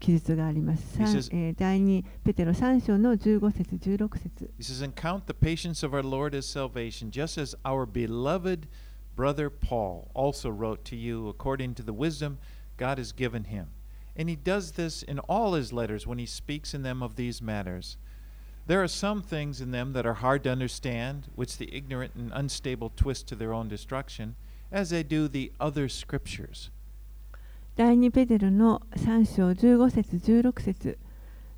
記述があります。 He 三 says- えー第二ペテロ3章の15節16節 He says, And count the patience of our Lord as salvation, just as our beloved brother Paul also wrote to you according to the wisdom God has given him. And he does this in all his letters when he speaks in them of these matters. There are some things in them that are hard to understand, which the ignorant and unstable twist to their own destruction, as they do the other scriptures. 第二ペテロの3章15節16節。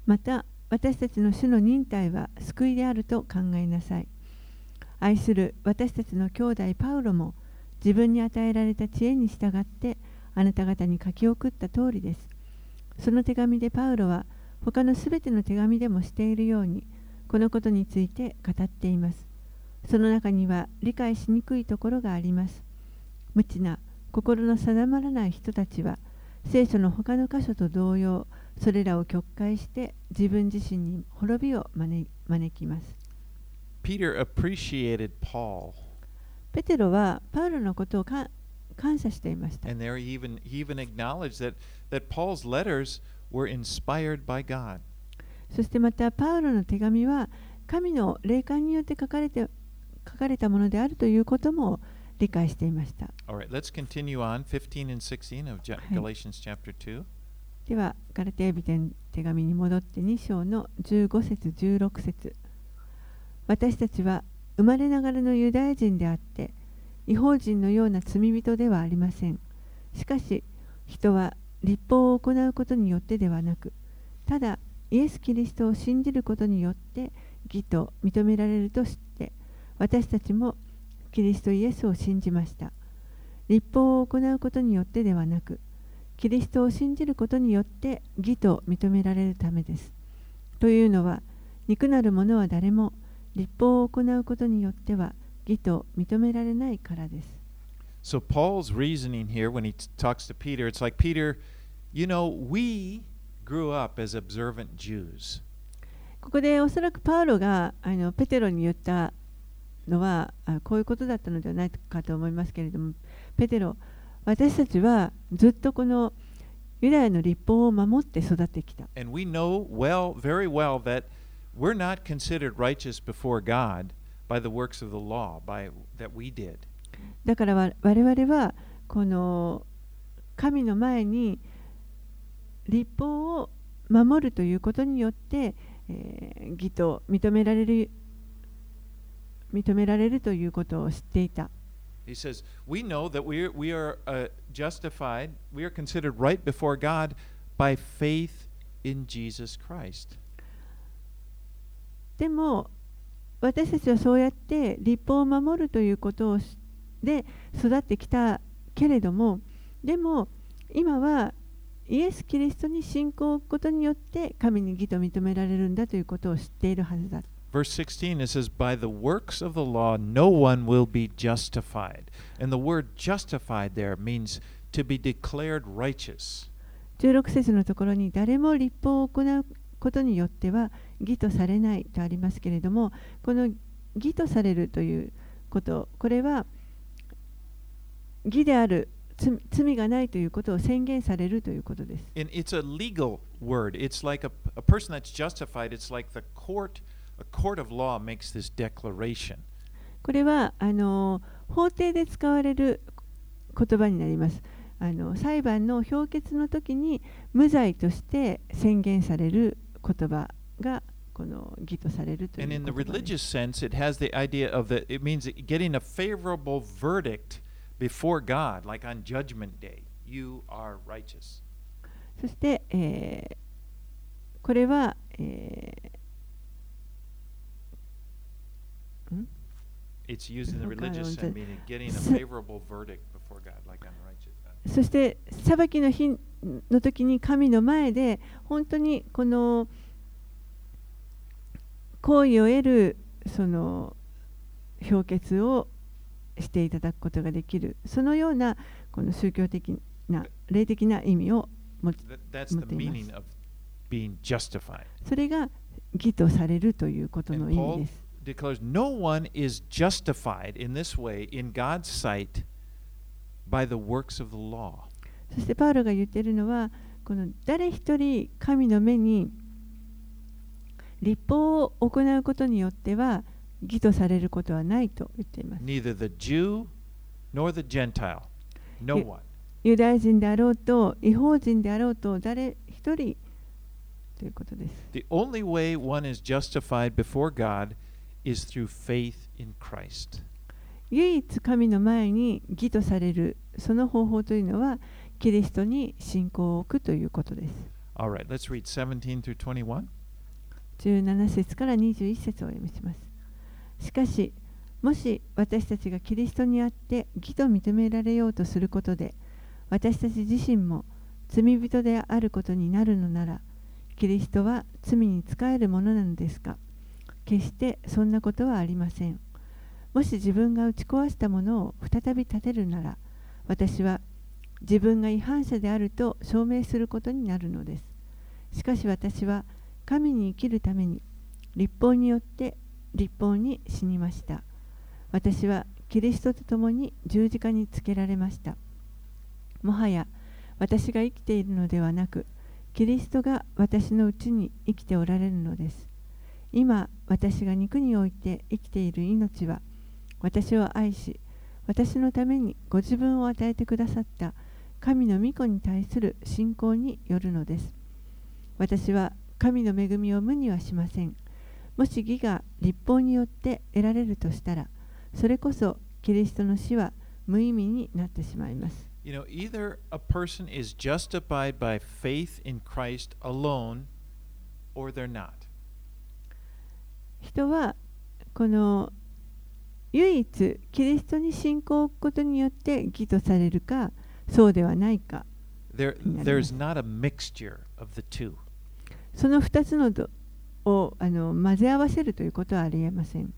また私たちの主の忍耐は救いであると考えなさい。愛する私たちの兄弟パウロも自分に与えられた知恵に従ってあなた方に書き送った通りです。その手紙でパウロは他のすべての手紙でもしているようにこのことについて語っています。その中には理解しにくいところがあります。無知な心の定まらない人たちは聖書の他の箇所と同様それらを曲解して自分自身に滅びを招招きます。Peter appreciated Paul, ペテロはパウロのことをか感謝していました。And there he even he even acknowledged that that Paul's letters were inspired by God. そしてまたパウロの手紙は神の霊感によって書かれて書かれたものであるということも理解していました All right, let's continue on 15 and 16 of Ja- Hey. Galatians chapter 2. ではガラテヤ人の手紙に戻って2章の15節16節私たちは生まれながらのユダヤ人であって違法人のような罪人ではありませんしかし人は立法を行うことによってではなくただイエス・キリストを信じることによって義と認められると知って私たちもキリストイエスを信じました立法を行うことによってではなくキリストを信じることによって義と認められるためです。というのは、肉なる者は誰も立法を行うことによっては義と認められないからです。So Paul's reasoning here when he talks to Peter, it's like Peter, you know, we grew up as observant Jews. ここでおそらくパウロがあのペテロに言ったのはあこういうことだったのではないかと思いますけれども、ペテロ、私たちはずっとこのユダヤの立法を守って育ってきた。And we know well, very well, that we're not considered righteous before God by the works of the law, by that we did. だからわ我々はこの神の前に立法を守るということによって、えー義と認められる認められるということを知っていた。He says, We know that we are, we are uh, justified, we are considered right before God by faith in Jesus Christ. でも私たちはそうやって立法を守るということをしで育ってきたけれどもでも今はイエス・キリストに信仰を置くことによって神に義と認められるんだということを知っているはずだ。Verse 16, it says, By the works of the law, no one will be justified. And the word justified there means to be declared righteous. 16節のところに誰も立法を行うことによっては義とされないとありますけれどもこの義とされるということこれは義である 罪罪がないということを宣言されるということです。 And it's a legal word. It's like a, a person that's justified. It's like the court, これはあの法廷で使われる言葉になります。あの。裁判の評決の時に無罪として宣言される言葉がこの義とされるという、そして、えー、これは、えーそして裁きの日の時に神の前で本当にこの行為を得るその評決をしていただくことができるそのようなこの宗教的な霊的な意味を持っています。それが義とされるということの意味です。Declares no one is justified in this way in God's sight by the works of the law. そしてパウロが言っているのはこの誰一人神の目に立法を行うことによっては義とされることはないと言っています。Neither the Jew nor the Gentile. No one. ユダヤ人であろうと違法人であろうと誰一人ということです。The only way one is justified before God is through faith in Christ. 唯一神の前に義とされるその方法というのはキリストに信仰を置くということです。All right, let's read 17 through 21. 17節から21節をお読みします。しかし、もし私たちがキリストにあって義と認められようとすることで、私たち自身も罪人であることになるのなら、キリストは罪に仕えるものなのですか？決してそんなことはありません。もし自分が打ち壊したものを再び立てるなら、私は自分が違反者であると証明することになるのです。しかし私は神に生きるために立法によって立法に死にました。私はキリストと共に十字架につけられました。もはや私が生きているのではなく、キリストが私のうちに生きておられるのです。今、私が肉において生きている命は、私を愛し、私のためにご自分を与えてくださった神の御子に対する信仰によるのです。私は神の恵みを無にはしません。もし義が立法によって得られるとしたら、それこそキリストの死は無意味になってしまいます。You know, either a person is justified by faith in Christ alone or they're not. 人はこの唯一キリストに信仰を置くことによって義とされるかそうではないか。その2つのどをあの混ぜ合わせるということはありえません。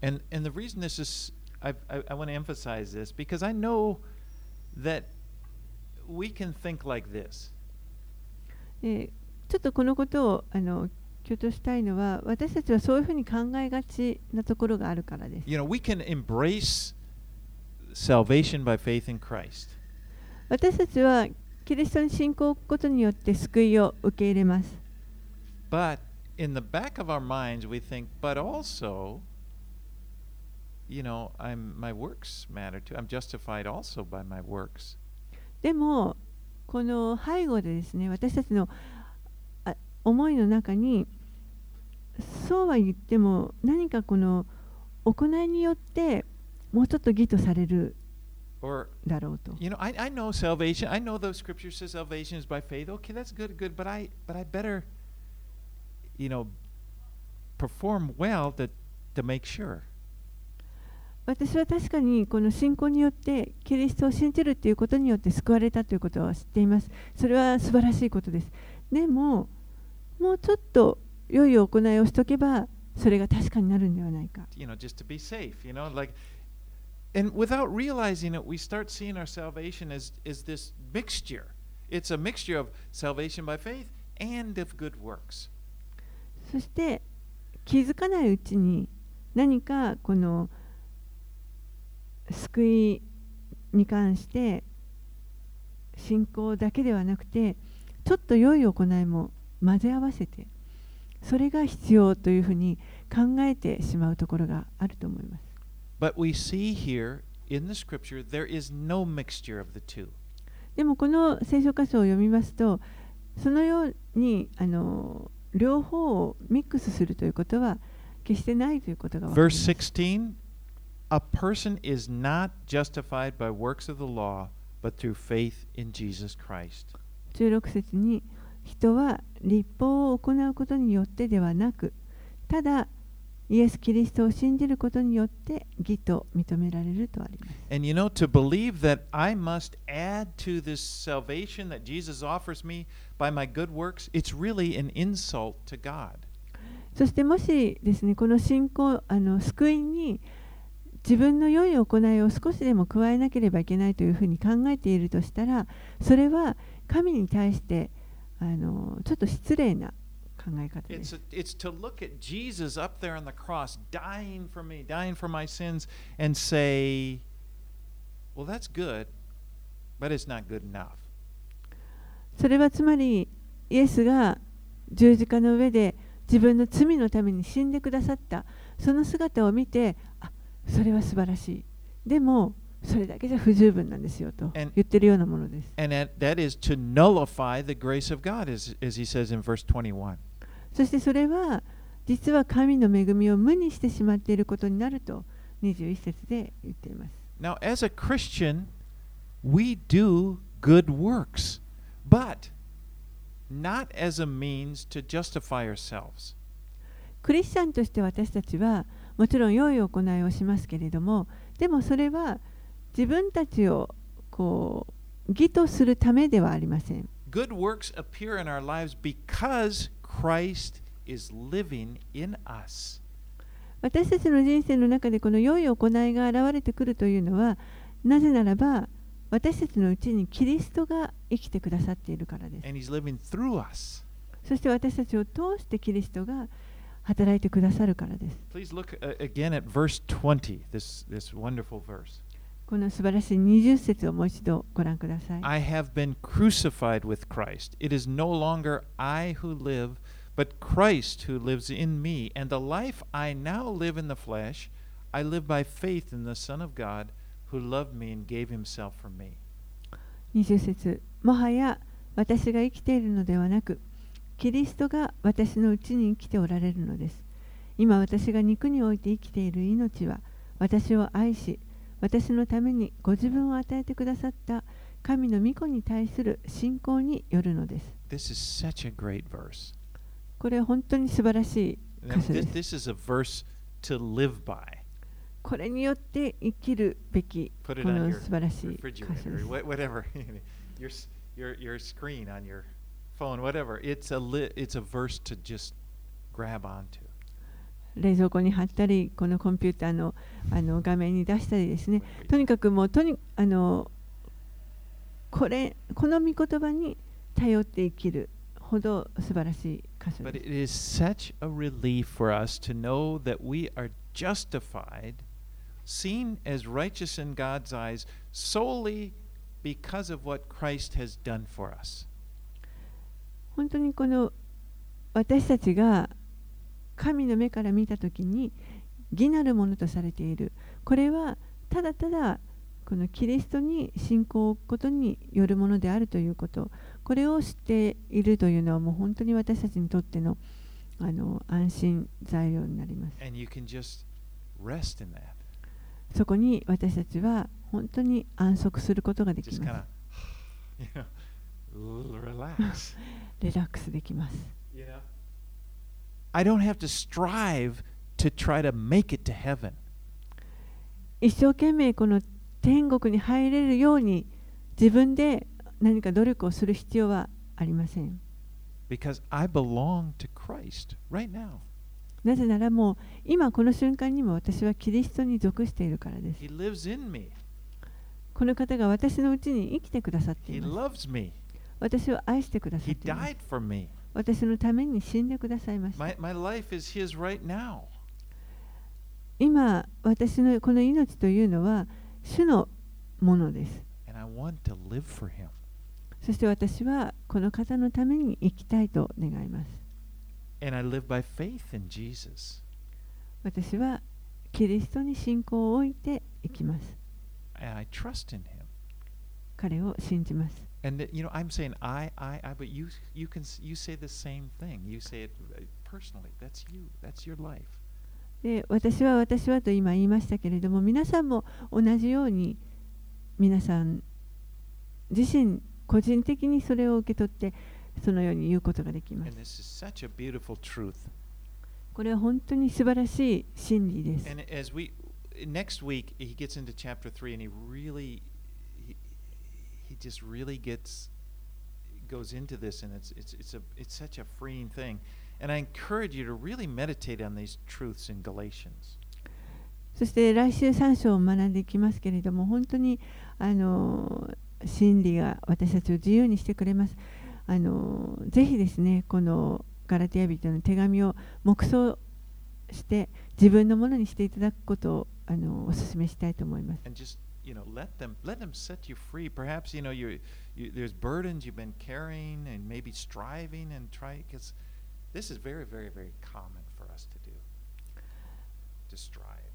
ちょっとこのことをあの強調したいのは私たちはそういうふうに考えがちなところがあるからです。You know, we can embrace salvation by faith in Christ, 私たちはキリストに信仰を置くことによって救いを受け入れます。but in the back of our minds, we think, but also, you know, I'm my works matter too. I'm justified also by my works. でもこの背後でですね私たちのあ思いの中にそうは言っても何かこの行いによってもうちょっと義とされる Or だろうと。you know, I, I know salvation. I know the scripture says salvation is by faith. Okay, that's good, good. But I but I better, you know, perform well to to make sure. 私は確かにこの信仰によってキリストを信じるということによって救われたということは知っています。それは素晴らしいことです。でも、もうちょっと良い行いをしとけば、それが確かになるんではないか。you know, just to be safe, you know, like, and without realizing it, we start seeing our salvation as is this mixture. It's a mixture of salvation by faith and of good works. そして気づかないうちに何かこの救いに関して信仰だけではなくてちょっと良い行いも混ぜ合わせてそれが必要というふうに考えてしまうところがあると思います But we see here in the scripture there is no mixture of the two. でもこの聖書箇所を読みますとそのようにあの両方をミックスするということは決してないということが分かりま Verse す16 A person is not justified by works of the law, but through faith in Jesus Christ. 16節に人は立法を行うことによってではなくただイエス・キリストを信じることによって義と認められるとあります And you know, to believe that I must add to this salvation that Jesus offers me by my good works, it's really an insult to God. そしてもしですねこの信仰あの救いに自分の良い行いを少しでも加えなければいけないというふうに考えているとしたらそれは神に対してあのちょっと失礼な考え方で It's, す a, it's to look at Jesus up there on the cross, dying for me, dying for my sins, and say, well, that's good, but it's not good enough. それはつまりイエスが十字架の上で自分の罪のために死んでくださったその姿を見てあそれは素晴らしいでもそれだけじゃ不十分なんですよと言ってるようなものです。そしてそれは実は神の恵みを無にしてしまっていることになると21節で言っています。Now, クリスチャンとして私たちはもちろん良い行いをしますけれども、でもそれは自分たちをこう義とするためではありません。Good works appear in our lives because Christ is living in us. 私たちの人生の中でこの良い行いが現れてくるというのはなぜならば私たちのうちにキリストが生きてくださっているからです。そして私たちを通してキリストが働いてくださるからです。この素晴らしい20節をもう一度ご覧ください I have been crucified with Christ. It is no longer I who live, but Christ who lives in me. And the life I now live in the flesh, I live by faith in the Son of God who loved me and gave himself for me. 20節もはや私が生きているのではなくキリストが私のうちに生きておられるのです今私が肉において生きている命は私を愛し私のためにご自分を与えてくださった神の御子に対する信仰によるのです This is such a great verse. これは本当に素晴らしい箇所で this, す this is a verse to live by. これによって生きるべきこの素晴らしい箇所です wha- whatever, your, your, your screen on your phone, whatever. It's a, li- it's a verse to just grab onto. 冷蔵庫に貼ったりこのコンピューターのあの画面に出したりですねとにかくもうとにあのこれこの御言葉に頼って生きるほど素晴らしい箇所 But で it is such a relief for us to know that we are justified, seen as righteous in God's eyes, solely because of what Christ has done for us. 本当にこの私たちが神の目から見た時に義なるものとされているこれはただただこのキリストに信仰を置くことによるものであるということこれを知っているというのはもう本当に私たちにとってのあの安心材料になります.そこに私たちは本当に安息することができます. リラックスできます? I don't have to strive to try to make it to heaven. 一生懸命この天国に入れるように自分で何か努力をする必要はありません。なぜならもう今この瞬間にも私はキリストに属しているからです。He lives in me. この方が私のうちに生きてくださっている。私を愛してくださっていま。He died for me. 私のために死んでくださいました。今、私のこの命というのは主のものです。そして私はこの方のために生きたいと願います。私はキリストに信仰を置いていきます。彼を信じます。And that, you know, I'm saying I, I, I, but you, you can, you say the same thing. You say it uh, personally. That's you. That's your life. で私は私はと今言いましたけれども皆さんも同じように皆さん自身個人的にそれを受け取ってそのように言うことができます。this is such a beautiful truth. これは本当に素晴らしい真理です。And as we next week he gets into chapter three, and he really, he, he just really gets goes into this, and it's it's it's a it's such a freeing thing. And I encourage you to really meditate on these truths in Galatians. そして来週3章を学んでいきますけれども本当にあの真理が私たちを自由にしてくれます。あのぜひですねこのガラテヤ人の手紙を黙想して自分のものにしていただくことをあのお勧めしたいと思います。You know let them let them set you free perhaps you know you you there's burdens you've been carrying and maybe striving and try because this is very very very common for us to do to strive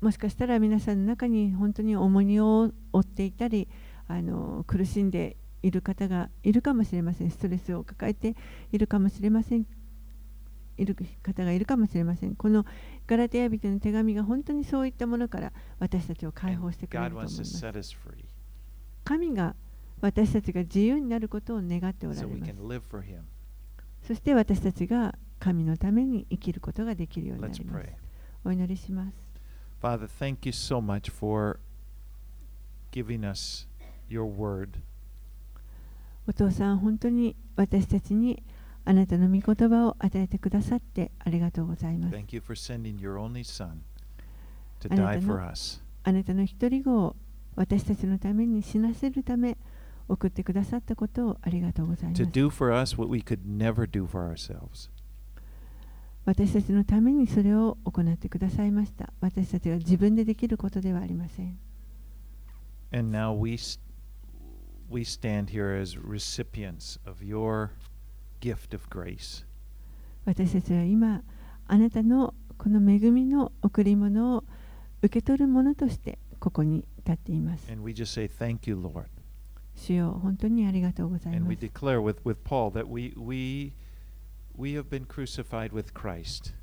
もしかしたら皆さんの中に本当に重荷を負っていたりあの苦しんでいる方がいるかもしれませんストレスを抱えているかもしれませんいる方がいるかもしれませんこのガラテヤ人の手紙が本当にそういったものから私たちを解放してくれる god と思いま wants to す。set us free. 神が私たちが自由になることを願っておら so れ we ます。Can live for him. そして私たちが神のために生きることができるようにな let's ります。Pray. お祈りします。Father thank you so much for giving us your word. お父さん、本当に私たちにあなたの御言葉を与えてくださってありがとうございます。あなたの一人子を私たちのために死なせるため送ってくださったことをありがとうございます。私たちのためにそれを行ってくださいました。私たちは自分でできることではありません。And now we, we stand here as recipients of your gift of grace. 私たちは今、あなたのこの恵みの贈り物を受け取るものとしてここに立っています。And we just say thank you, Lord. 主よ本当にありがとうござい And ま we す。declare with, with Paul that we we we have been crucified with Christ.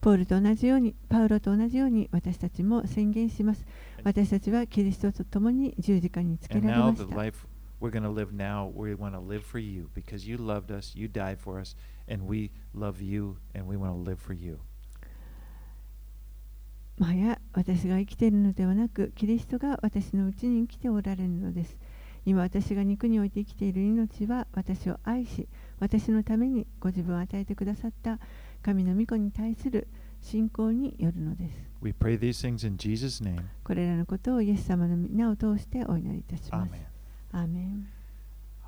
ポールと同じように、パウロと同じように私たちも宣言します。私たちはキリストと共に十字架につけ And られ now ま the した。life we're going to live now, we want to live for you because you loved us, you died for us, and we love you and we want to live for you. もはや私が生きているのではなく、キリストが私のうちに生きておられるのです。今私が肉において生きている命は私を愛し、私のためにご自分を与えてくださった神の御子に対する信仰によるのです。We pray these things in Jesus' name. これらのことをイエス様の皆を通してお祈りいたします。Amen. Amen.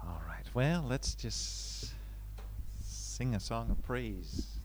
All right. Well, let's just sing a song of praise.